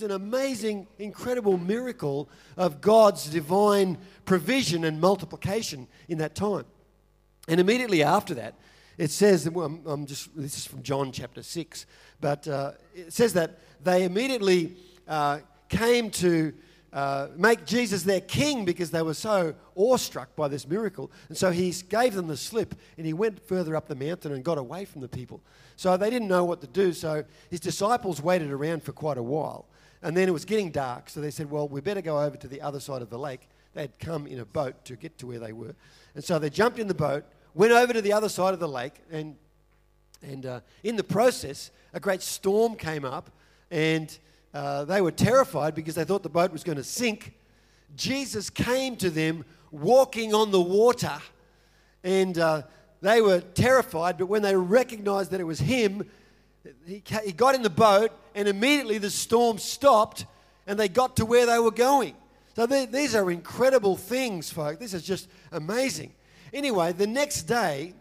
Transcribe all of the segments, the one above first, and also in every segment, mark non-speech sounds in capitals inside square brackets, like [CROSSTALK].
was an amazing, incredible miracle of God's divine provision and multiplication in that time. And immediately after that, it says, I'm, I'm, just, this is from John chapter 6, but uh, it says that they immediately uh, came to uh, make Jesus their king because they were so awestruck by this miracle. And so he gave them the slip and he went further up the mountain and got away from the people. So they didn't know what to do. So his disciples waited around for quite a while. And then it was getting dark. So they said, Well, we better go over to the other side of the lake. They had come in a boat to get to where they were. And so they jumped in the boat, went over to the other side of the lake, and, and uh, in the process, a great storm came up. And uh, they were terrified because they thought the boat was going to sink. Jesus came to them walking on the water, and uh, they were terrified. But when they recognized that it was him, he, he got in the boat, and immediately the storm stopped, and they got to where they were going. So they, these are incredible things, folks. This is just amazing. Anyway, the next day,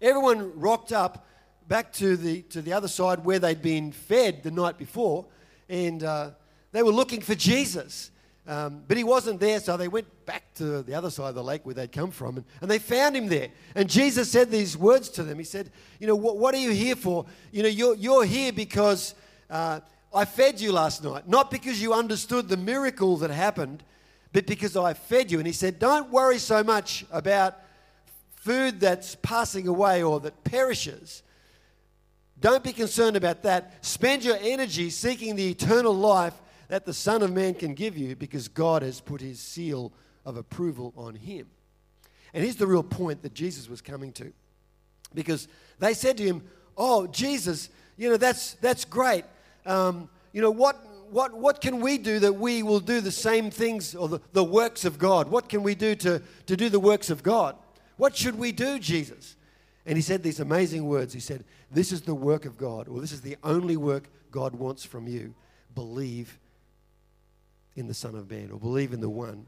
everyone rocked up back to the, to the other side where they'd been fed the night before and uh, they were looking for Jesus. Um, but he wasn't there, so they went back to the other side of the lake where they'd come from, and, and they found him there. And Jesus said these words to them. He said, You know, what, what are you here for? You know, you're, you're here because uh, I fed you last night, not because you understood the miracle that happened, but because I fed you. And he said, Don't worry so much about food that's passing away or that perishes, don't be concerned about that. Spend your energy seeking the eternal life that the Son of Man can give you because God has put his seal of approval on him. And here's the real point that Jesus was coming to. Because they said to him, Oh, Jesus, you know, that's, that's great. Um, you know, what, what, what can we do that we will do the same things or the, the works of God? What can we do to, to do the works of God? What should we do, Jesus? And he said these amazing words. He said, This is the work of God, or this is the only work God wants from you. Believe in the Son of Man, or believe in the one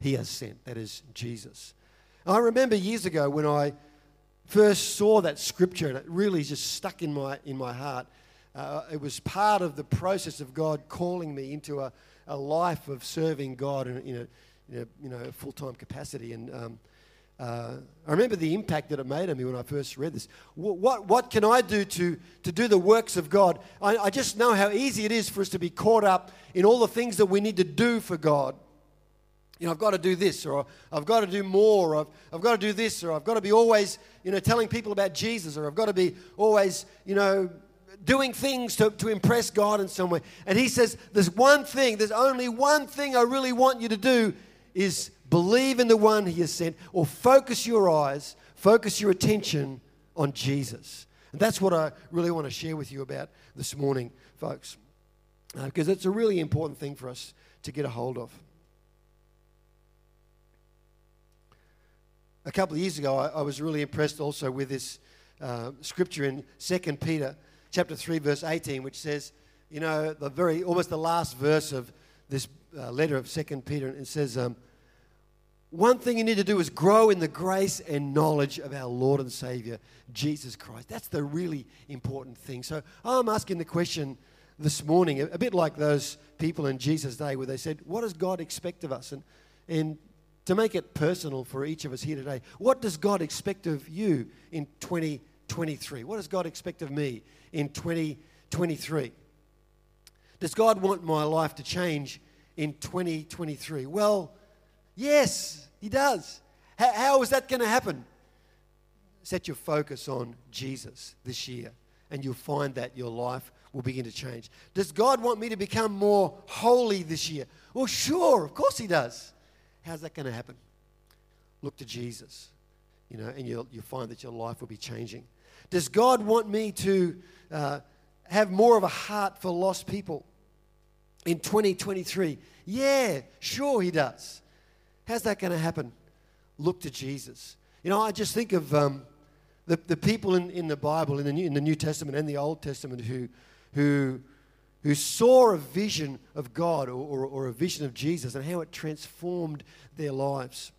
he has sent, that is Jesus. I remember years ago when I first saw that scripture, and it really just stuck in my, in my heart. Uh, it was part of the process of God calling me into a, a life of serving God in, in a, in a you know, full time capacity. And um, uh, I remember the impact that it made on me when I first read this. What, what, what can I do to, to do the works of God? I, I just know how easy it is for us to be caught up in all the things that we need to do for God. You know, I've got to do this, or I've got to do more, or I've, I've got to do this, or I've got to be always, you know, telling people about Jesus, or I've got to be always, you know, doing things to, to impress God in some way. And he says, There's one thing, there's only one thing I really want you to do is Believe in the one he has sent, or focus your eyes, focus your attention on Jesus. And that's what I really want to share with you about this morning, folks, uh, because it's a really important thing for us to get a hold of. A couple of years ago, I, I was really impressed also with this uh, scripture in 2 Peter chapter 3, verse 18, which says, you know, the very, almost the last verse of this uh, letter of 2 Peter, and it says, um, one thing you need to do is grow in the grace and knowledge of our Lord and Savior, Jesus Christ. That's the really important thing. So I'm asking the question this morning, a bit like those people in Jesus' day where they said, What does God expect of us? And, and to make it personal for each of us here today, what does God expect of you in 2023? What does God expect of me in 2023? Does God want my life to change in 2023? Well, Yes, He does. How, is that going to happen? Set your focus on Jesus this year, and you'll find that your life will begin to change. Does God want me to become more holy this year? Well, sure, of course He does. How's that going to happen? Look to Jesus, you know, and you'll, you'll find that your life will be changing. Does God want me to uh, have more of a heart for lost people in 2023? Yeah, sure, He does. How's that going to happen? Look to Jesus. You know, I just think of um, the, the people in, in the Bible, in the, New, in the New Testament and the Old Testament, who, who, who saw a vision of God or, or, or a vision of Jesus and how it transformed their lives.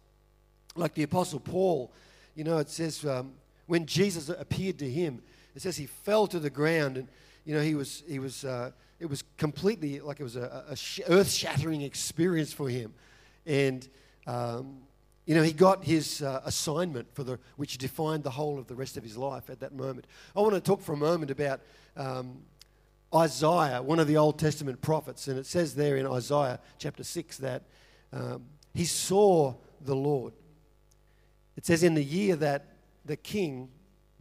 Like the Apostle Paul, you know, it says um, when Jesus appeared to him, it says he fell to the ground and you know, he was, he was, uh, it was completely like it was a, a sh- earth-shattering experience for him, and um, you know, he got his uh, assignment for the which defined the whole of the rest of his life at that moment. I want to talk for a moment about um, Isaiah, one of the Old Testament prophets, and it says there in Isaiah chapter six that um, he saw the Lord. It says in the year that the king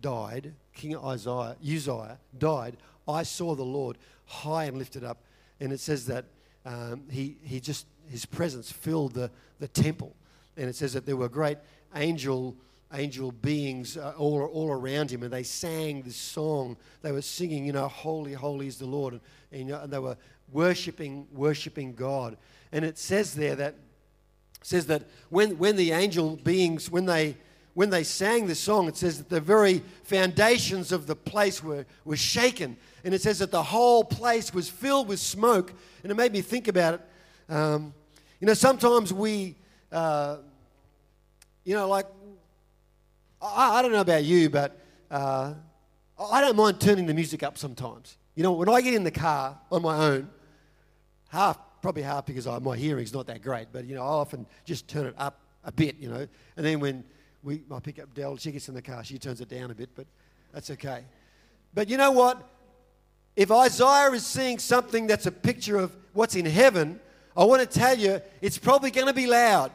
died, King Isaiah, Uzziah died, I saw the Lord high and lifted up. And it says that um, he, he just, his presence filled the, the temple. And it says that there were great angel, angel beings uh, all, all around him, and they sang this song. They were singing, you know, Holy, Holy is the Lord. And, and, you know, and they were worshiping, worshiping God. And it says there that, says that when, when the angel beings, when they, when they sang this song, it says that the very foundations of the place were, were shaken. And it says that the whole place was filled with smoke. And it made me think about it. Um, you know, sometimes we, uh, you know, like, I, I, don't know about you, but uh, I don't mind turning the music up sometimes. You know, when I get in the car on my own, half, probably half because I, my hearing's not that great, but, you know, I often just turn it up a bit, you know. And then when we, I pick up Dell. She gets in the car. She turns it down a bit, but that's okay. But you know what? If Isaiah is seeing something that's a picture of what's in heaven, I want to tell you it's probably going to be loud.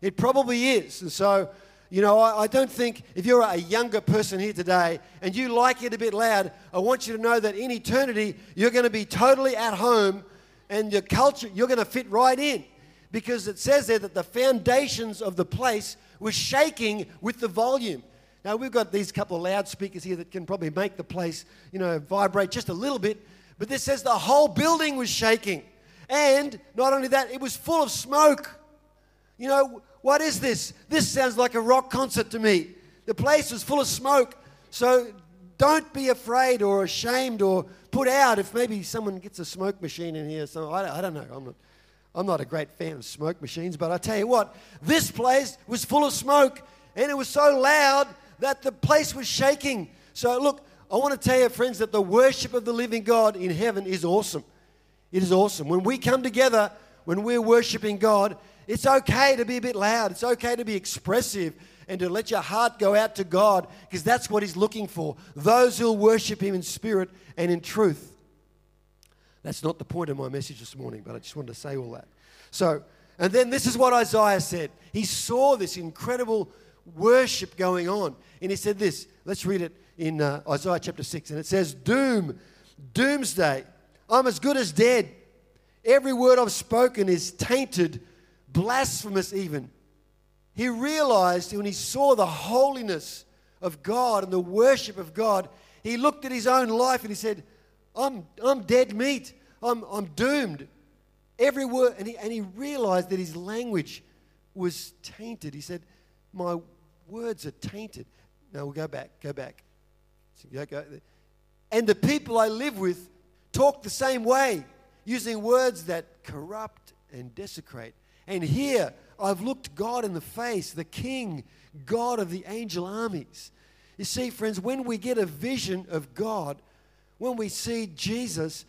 It probably is. And so, you know, I, I, don't think if you're a younger person here today and you like it a bit loud, I want you to know that in eternity you're going to be totally at home and your culture, you're going to fit right in. Because it says there that the foundations of the place was shaking with the volume. Now, we've got these couple of loudspeakers here that can probably make the place, you know, vibrate just a little bit. But this says the whole building was shaking. And not only that, it was full of smoke. You know, what is this? This sounds like a rock concert to me. The place was full of smoke. So don't be afraid or ashamed or put out if maybe someone gets a smoke machine in here. So I, I don't know. I'm not, I'm not a great fan of smoke machines, but I tell you what, this place was full of smoke and it was so loud that the place was shaking. So, look, I want to tell you, friends, that the worship of the living God in heaven is awesome. It is awesome. When we come together, when we're worshiping God, it's okay to be a bit loud. It's okay to be expressive and to let your heart go out to God because that's what He's looking for. Those who'll worship Him in spirit and in truth. That's not the point of my message this morning, but I just wanted to say all that. So, and then this is what Isaiah said. He saw this incredible worship going on. And he said this. Let's read it in uh, Isaiah chapter 6. And it says, Doom, doomsday. I'm as good as dead. Every word I've spoken is tainted, blasphemous even. He realized when he saw the holiness of God and the worship of God, he looked at his own life and he said, I'm, I'm dead meat. I'm, I'm doomed. Every word, and he, and he realized that his language was tainted. He said, My words are tainted. No, we'll go back, go back. And the people I live with talk the same way, using words that corrupt and desecrate. And here I've looked God in the face, the King, God of the angel armies. You see, friends, when we get a vision of God, when we see Jesus,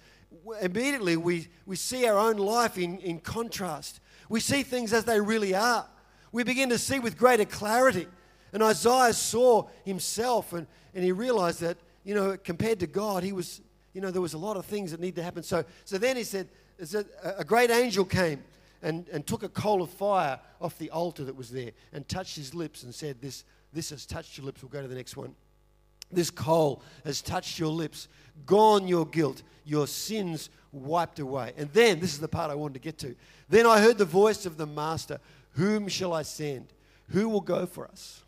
immediately we, we see our own life in, in contrast. We see things as they really are. We begin to see with greater clarity. And Isaiah saw himself and, and he realized that, you know, compared to God, he was, you know, there was a lot of things that need to happen. So, so then he said, a great angel came and, and took a coal of fire off the altar that was there and touched his lips and said, This, this has touched your lips. We'll go to the next one. This coal has touched your lips, gone your guilt, your sins wiped away. And then, this is the part I wanted to get to. Then I heard the voice of the Master Whom shall I send? Who will go for us?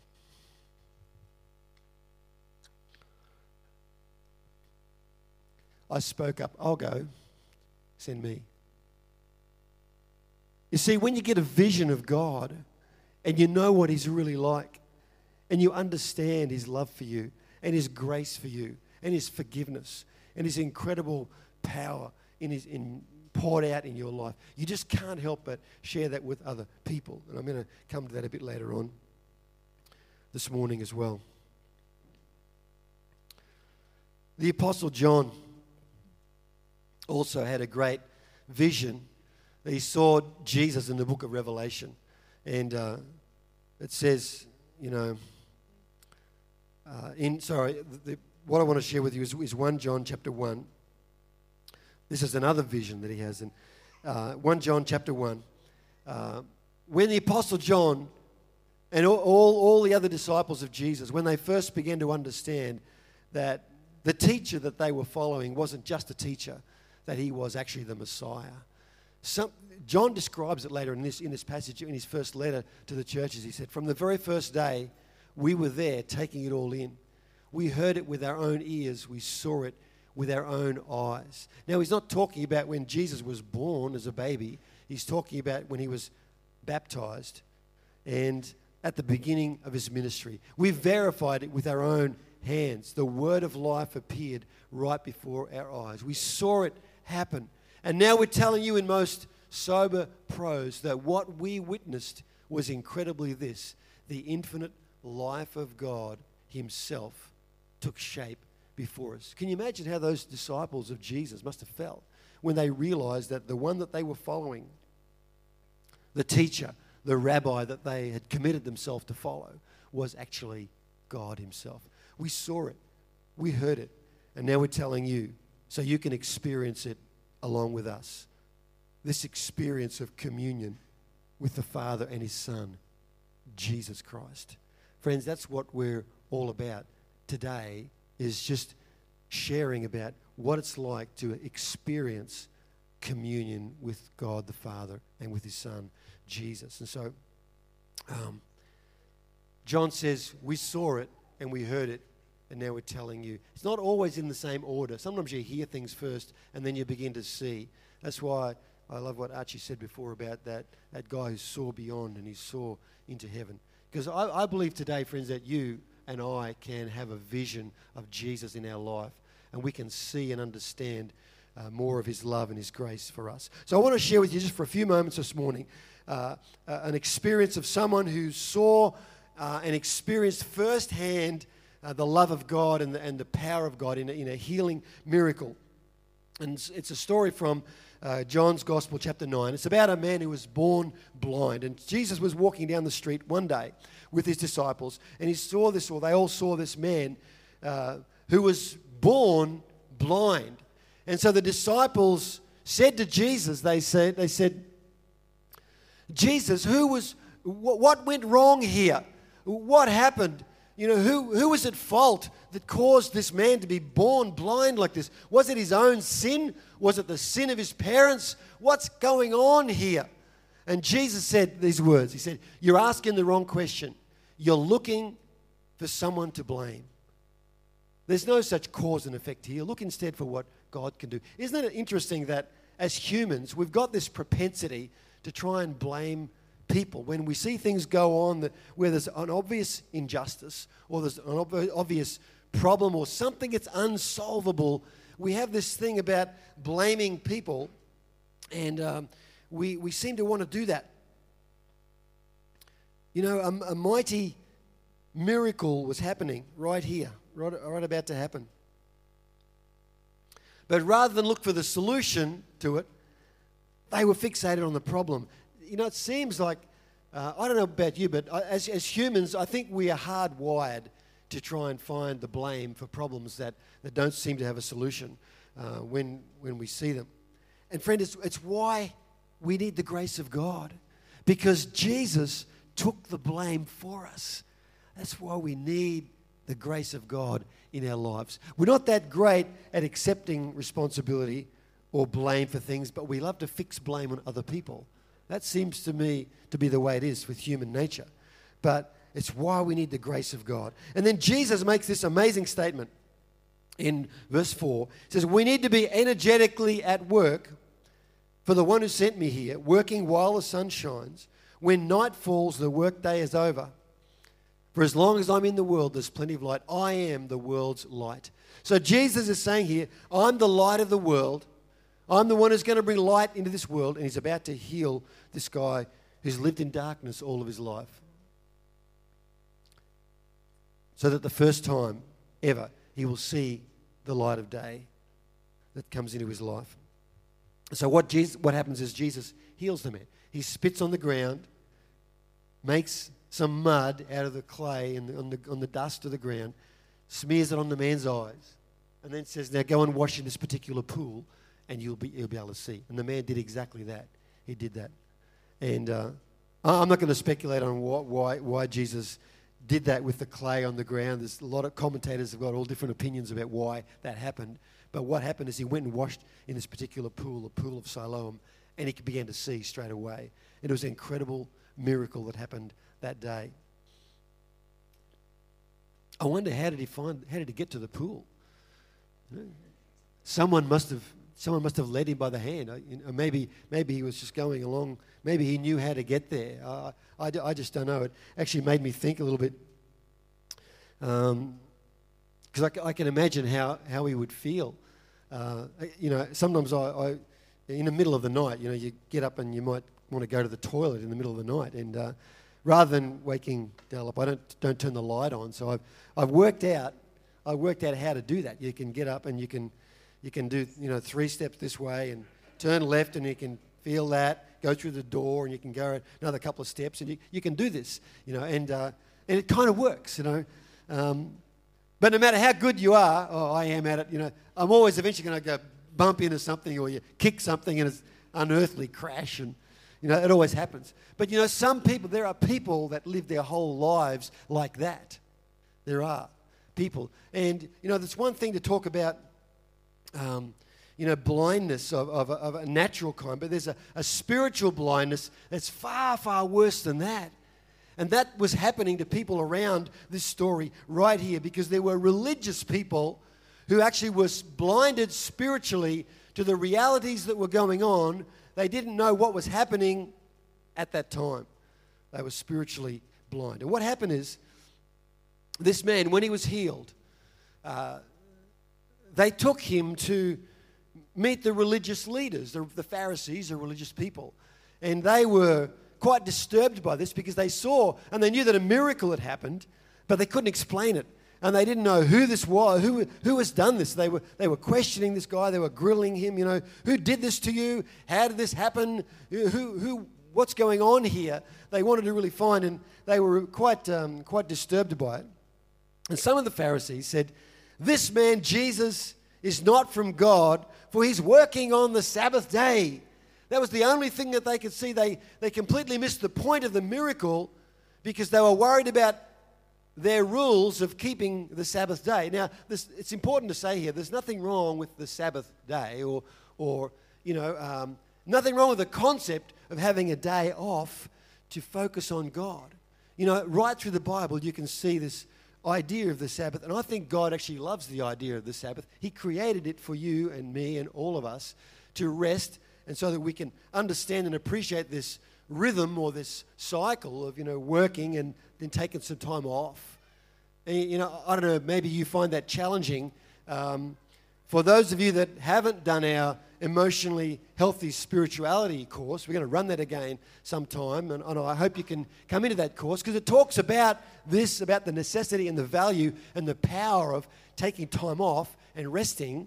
I spoke up, I'll go. Send me. You see, when you get a vision of God and you know what He's really like, and you understand His love for you, and His grace for you, and His forgiveness, and His incredible power in His in poured out in your life. You just can't help but share that with other people. And I'm going to come to that a bit later on this morning as well. The Apostle John, also had a great vision. He saw Jesus in the book of Revelation. And uh, it says, you know, uh, in, sorry, the, what I want to share with you is, is 1 John chapter 1. This is another vision that he has in uh, 1 John chapter 1. Uh, when the Apostle John and all, all, all the other disciples of Jesus, when they first began to understand that the teacher that they were following wasn't just a teacher, that he was actually the Messiah. Some, John describes it later in this, in this passage, in his first letter to the churches. He said, From the very first day, we were there taking it all in. We heard it with our own ears, we saw it with our own eyes. Now, he's not talking about when Jesus was born as a baby, he's talking about when he was baptized and at the beginning of his ministry. We verified it with our own hands. The word of life appeared right before our eyes. We saw it happen. And now we're telling you in most sober prose that what we witnessed was incredibly this the infinite life of God Himself took shape before us. Can you imagine how those disciples of Jesus must have felt when they realized that the one that they were following, the teacher, the rabbi that they had committed themselves to follow, was actually God Himself? We saw it, we heard it, and now we're telling you so you can experience it along with us. This experience of communion with the Father and His Son, Jesus Christ. Friends, that's what we're all about today, is just sharing about what it's like to experience communion with God the Father and with His Son, Jesus. And so, um, John says, We saw it and we heard it, and now we're telling you. It's not always in the same order. Sometimes you hear things first and then you begin to see. That's why I love what Archie said before about that, that guy who saw beyond and he saw into heaven. Because I, I believe today, friends, that you and I can have a vision of Jesus in our life and we can see and understand uh, more of his love and his grace for us. So I want to share with you just for a few moments this morning uh, uh, an experience of someone who saw uh, and experienced firsthand uh, the love of God and the, and the power of God in a, in a healing miracle. And it's, it's a story from uh, John's Gospel, chapter 9. It's about a man who was born blind. And Jesus was walking down the street one day with his disciples, and he saw this, or they all saw this man uh, who was born blind. And so the disciples said to Jesus, they said, they said, Jesus, who was, what went wrong here? What happened? You know, who, who was at fault that caused this man to be born blind like this? Was it his own sin? Was it the sin of his parents? What's going on here? And Jesus said these words He said, You're asking the wrong question. You're looking for someone to blame. There's no such cause and effect here. Look instead for what God can do. Isn't it interesting that as humans, we've got this propensity to try and blame people, when we see things go on that, where there's an obvious injustice or there's an ob- obvious problem or something that's unsolvable, we have this thing about blaming people, and um, we, we seem to want to do that. You know, a, a mighty miracle was happening right here, right, right about to happen. But rather than look for the solution to it, they were fixated on the problem you know, it seems like, uh, I don't know about you, but as, as humans, I think we are hardwired to try and find the blame for problems that, that don't seem to have a solution uh, when, when we see them. And, friend, it's, it's why we need the grace of God because Jesus took the blame for us. That's why we need the grace of God in our lives. We're not that great at accepting responsibility or blame for things, but we love to fix blame on other people. That seems to me to be the way it is with human nature. But it's why we need the grace of God. And then Jesus makes this amazing statement in verse 4. He says, We need to be energetically at work for the one who sent me here, working while the sun shines. When night falls, the workday is over. For as long as I'm in the world, there's plenty of light. I am the world's light. So Jesus is saying here, I'm the light of the world. I'm the one who's going to bring light into this world, and he's about to heal this guy who's lived in darkness all of his life. So that the first time ever he will see the light of day that comes into his life. So what, Jesus, what happens is Jesus heals the man. He spits on the ground, makes some mud out of the clay and on the, on the dust of the ground, smears it on the man's eyes, and then says, Now go and wash in this particular pool, and you'll be, you'll be able to see. And the man did exactly that. He did that. And uh, I'm not going to speculate on why, why, why Jesus did that with the clay on the ground. There's a lot of commentators have got all different opinions about why that happened. But what happened is he went and washed in this particular pool, the pool of Siloam, and he began to see straight away. It was an incredible miracle that happened that day. I wonder how did he find how did he get to the pool? Someone must have someone must have led him by the hand. Or maybe maybe he was just going along. Maybe he knew how to get there. Uh, I, I just don't know. It actually made me think a little bit. Because um, I, I, can imagine how, how he would feel. Uh, you know, sometimes I, I, in the middle of the night, you know, you get up and you might want to go to the toilet in the middle of the night. And uh, rather than waking Dale up, I don't, don't turn the light on. So I've, I've worked out, I worked out how to do that. You can get up and you can, you can do, you know, three steps this way and turn left and you can feel that, go through the door and you can go another couple of steps and you, you can do this, you know, and, uh, and it kind of works, you know. Um, but no matter how good you are, oh, I am at it, you know, I'm always eventually going to go bump into something or you kick something and it's unearthly crash and you know, it always happens. But you know, some people, there are people that live their whole lives like that. There are people. And you know, there's one thing to talk about, um, you know, blindness of, of, of, a natural kind, but there's a, a spiritual blindness that's far, far worse than that. And that was happening to people around this story right here because there were religious people who actually was blinded spiritually to the realities that were going on they didn't know what was happening at that time. They were spiritually blind. And what happened is, this man, when he was healed, uh, they took him to meet the religious leaders, the, the Pharisees, the religious people. And they were quite disturbed by this because they saw and they knew that a miracle had happened, but they couldn't explain it and they didn't know who this was, who, who has done this. They were, they were questioning this guy, they were grilling him, you know, who did this to you? How did this happen? Who, who, what's going on here? They wanted to really find, and they were quite, um, quite disturbed by it. And some of the Pharisees said, This man, Jesus, is not from God, for he's working on the Sabbath day. That was the only thing that they could see. They, they completely missed the point of the miracle because they were worried about their rules of keeping the Sabbath day. Now, this, it's important to say here there's nothing wrong with the Sabbath day or, or you know, um, nothing wrong with the concept of having a day off to focus on God. You know, right through the Bible, you can see this idea of the Sabbath, and I think God actually loves the idea of the Sabbath. He created it for you and me and all of us to rest, and so that we can understand and appreciate this rhythm or this cycle of you know working and then taking some time off. And, you know, I don't know. Maybe you find that challenging. Um, for those of you that haven't done our emotionally healthy spirituality course, we're going to run that again sometime, and, and I hope you can come into that course because it talks about this, about the necessity and the value and the power of taking time off and resting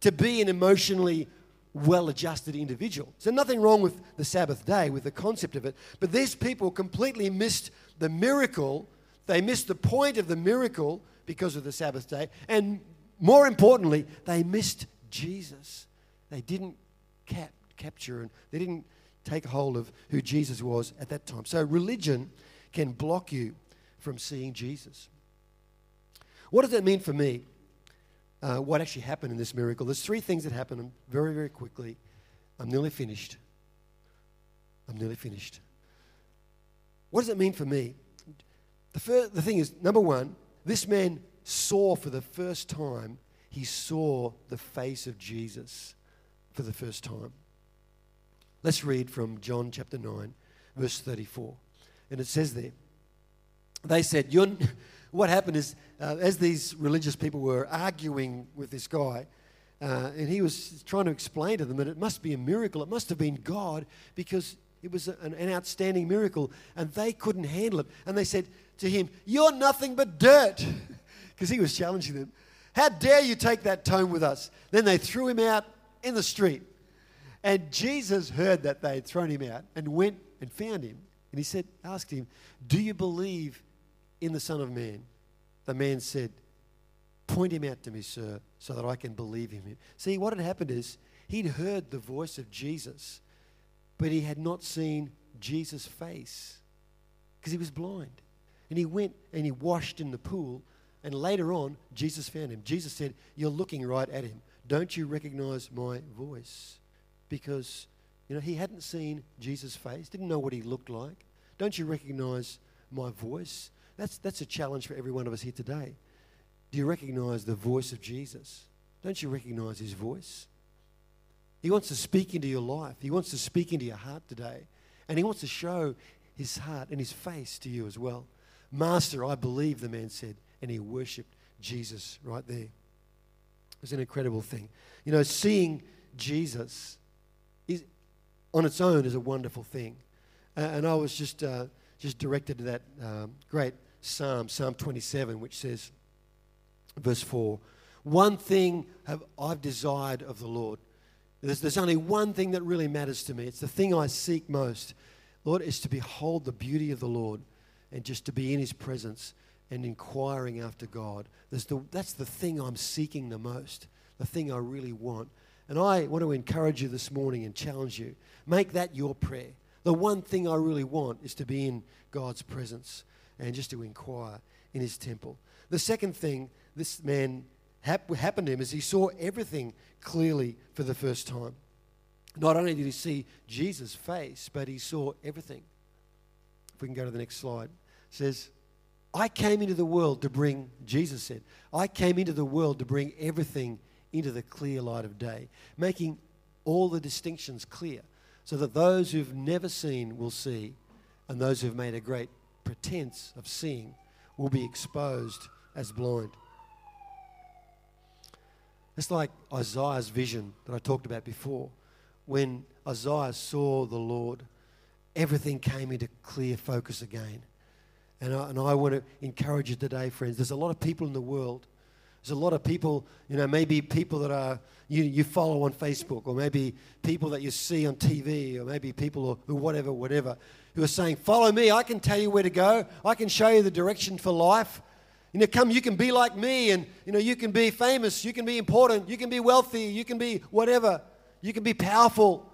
to be an emotionally well adjusted individual. So, nothing wrong with the Sabbath day, with the concept of it. But these people completely missed the miracle. They missed the point of the miracle because of the Sabbath day. And more importantly, they missed Jesus. They didn't cap- capture and they didn't take hold of who Jesus was at that time. So, religion can block you from seeing Jesus. What does that mean for me? uh, what actually happened in this miracle. There's three things that happened very, very quickly. I'm nearly finished. I'm nearly finished. What does it mean for me? The, first, the thing is, number one, this man saw for the first time, he saw the face of Jesus for the first time. Let's read from John chapter 9, verse 34. And it says there, they said, [LAUGHS] what happened is, uh, as these religious people were arguing with this guy, uh, and he was trying to explain to them that it must be a miracle, it must have been God, because it was an, an outstanding miracle, and they couldn't handle it. And they said to him, You're nothing but dirt, [LAUGHS] because he was challenging them. How dare you take that tone with us? Then they threw him out in the street. And Jesus heard that they had thrown him out and went and found him. And he said, asked him, Do you believe in the Son of Man? The man said, Point him out to me, sir, so that I can believe him. See, what had happened is he'd heard the voice of Jesus, but he had not seen Jesus' face because he was blind. And he went and he washed in the pool, and later on, Jesus found him. Jesus said, You're looking right at him. Don't you recognize my voice? Because, you know, he hadn't seen Jesus' face, didn't know what he looked like. Don't you recognize my voice? That's, that's a challenge for every one of us here today. Do you recognize the voice of Jesus? Don't you recognize his voice? He wants to speak into your life. He wants to speak into your heart today. And he wants to show his heart and his face to you as well. Master, I believe, the man said. And he worshipped Jesus right there. It was an incredible thing. You know, seeing Jesus is, on its own is a wonderful thing. And I was just, uh, just directed to that um, great psalm, Psalm 27, which says, verse 4 One thing have I've desired of the Lord. There's, there's only one thing that really matters to me. It's the thing I seek most. Lord, is to behold the beauty of the Lord and just to be in his presence and inquiring after God. The, that's the thing I'm seeking the most, the thing I really want. And I want to encourage you this morning and challenge you. Make that your prayer. The one thing I really want is to be in God's presence and just to inquire in his temple. The second thing this man hap- happened to him is he saw everything clearly for the first time. Not only did he see Jesus' face, but he saw everything. If we can go to the next slide, it says, I came into the world to bring, Jesus said, I came into the world to bring everything into the clear light of day, making all the distinctions clear, so that those who've never seen will see, and those who've made a great pretense of seeing will be exposed as blind. It's like Isaiah's vision that I talked about before. When Isaiah saw the Lord, everything came into clear focus again. And I, and I want to encourage you today, friends. There's a lot of people in the world. There's a lot of people, you know, maybe people that are you, you follow on Facebook, or maybe people that you see on TV, or maybe people or who whatever, whatever, who are saying, "Follow me. I can tell you where to go. I can show you the direction for life." You know, come, you can be like me, and you know, you can be famous, you can be important, you can be wealthy, you can be whatever, you can be powerful.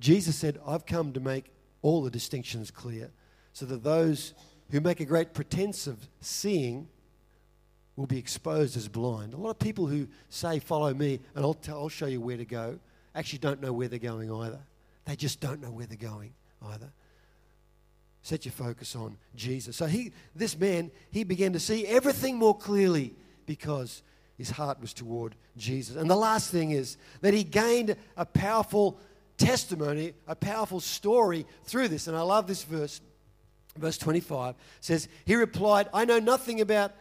Jesus said, I've come to make all the distinctions clear so that those who make a great pretense of seeing will be exposed as blind. A lot of people who say, Follow me, and I'll, tell, I'll show you where to go, actually don't know where they're going either. They just don't know where they're going either. Set your focus on Jesus. So he, this man, he began to see everything more clearly because his heart was toward Jesus. And the last thing is that he gained a powerful testimony, a powerful story through this. And I love this verse. Verse 25 says, He replied, I know nothing about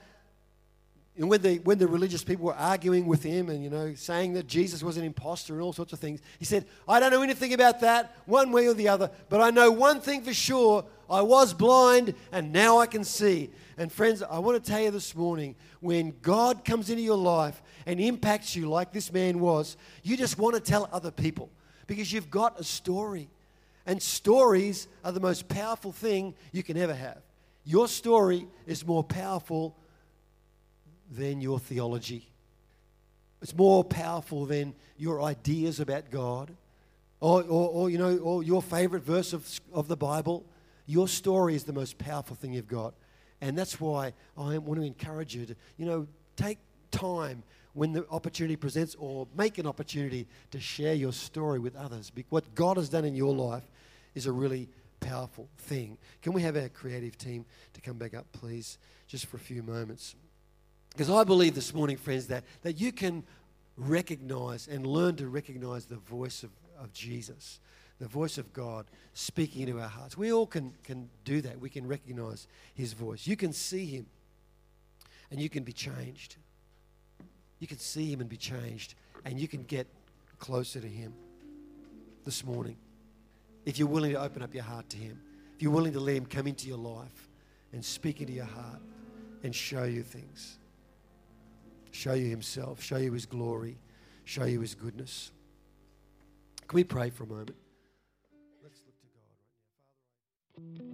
and when the, when the religious people were arguing with him and, you know, saying that Jesus was an impostor and all sorts of things, he said, I don't know anything about that, one way or the other, but I know one thing for sure. I was blind and now I can see. And friends, I want to tell you this morning when God comes into your life and impacts you like this man was, you just want to tell other people because you've got a story. And stories are the most powerful thing you can ever have. Your story is more powerful than your theology. It's more powerful than your ideas about God or, or, or, you know, or your favorite verse of, of the Bible. Your story is the most powerful thing you've got. And that's why I want to encourage you to, you know, take time when the opportunity presents or make an opportunity to share your story with others. What God has done in your life is a really powerful thing. Can we have our creative team to come back up, please, just for a few moments? Because I believe this morning, friends, that, that you can recognize and learn to recognize the voice of, of Jesus, the voice of God speaking into our hearts. We all can, can do that. We can recognize his voice. You can see him and you can be changed. You can see him and be changed, and you can get closer to him this morning. If you're willing to open up your heart to him, if you're willing to let him come into your life and speak into your heart and show you things show you himself, show you his glory, show you his goodness. Can we pray for a moment? Let's look to God right now. Father, I-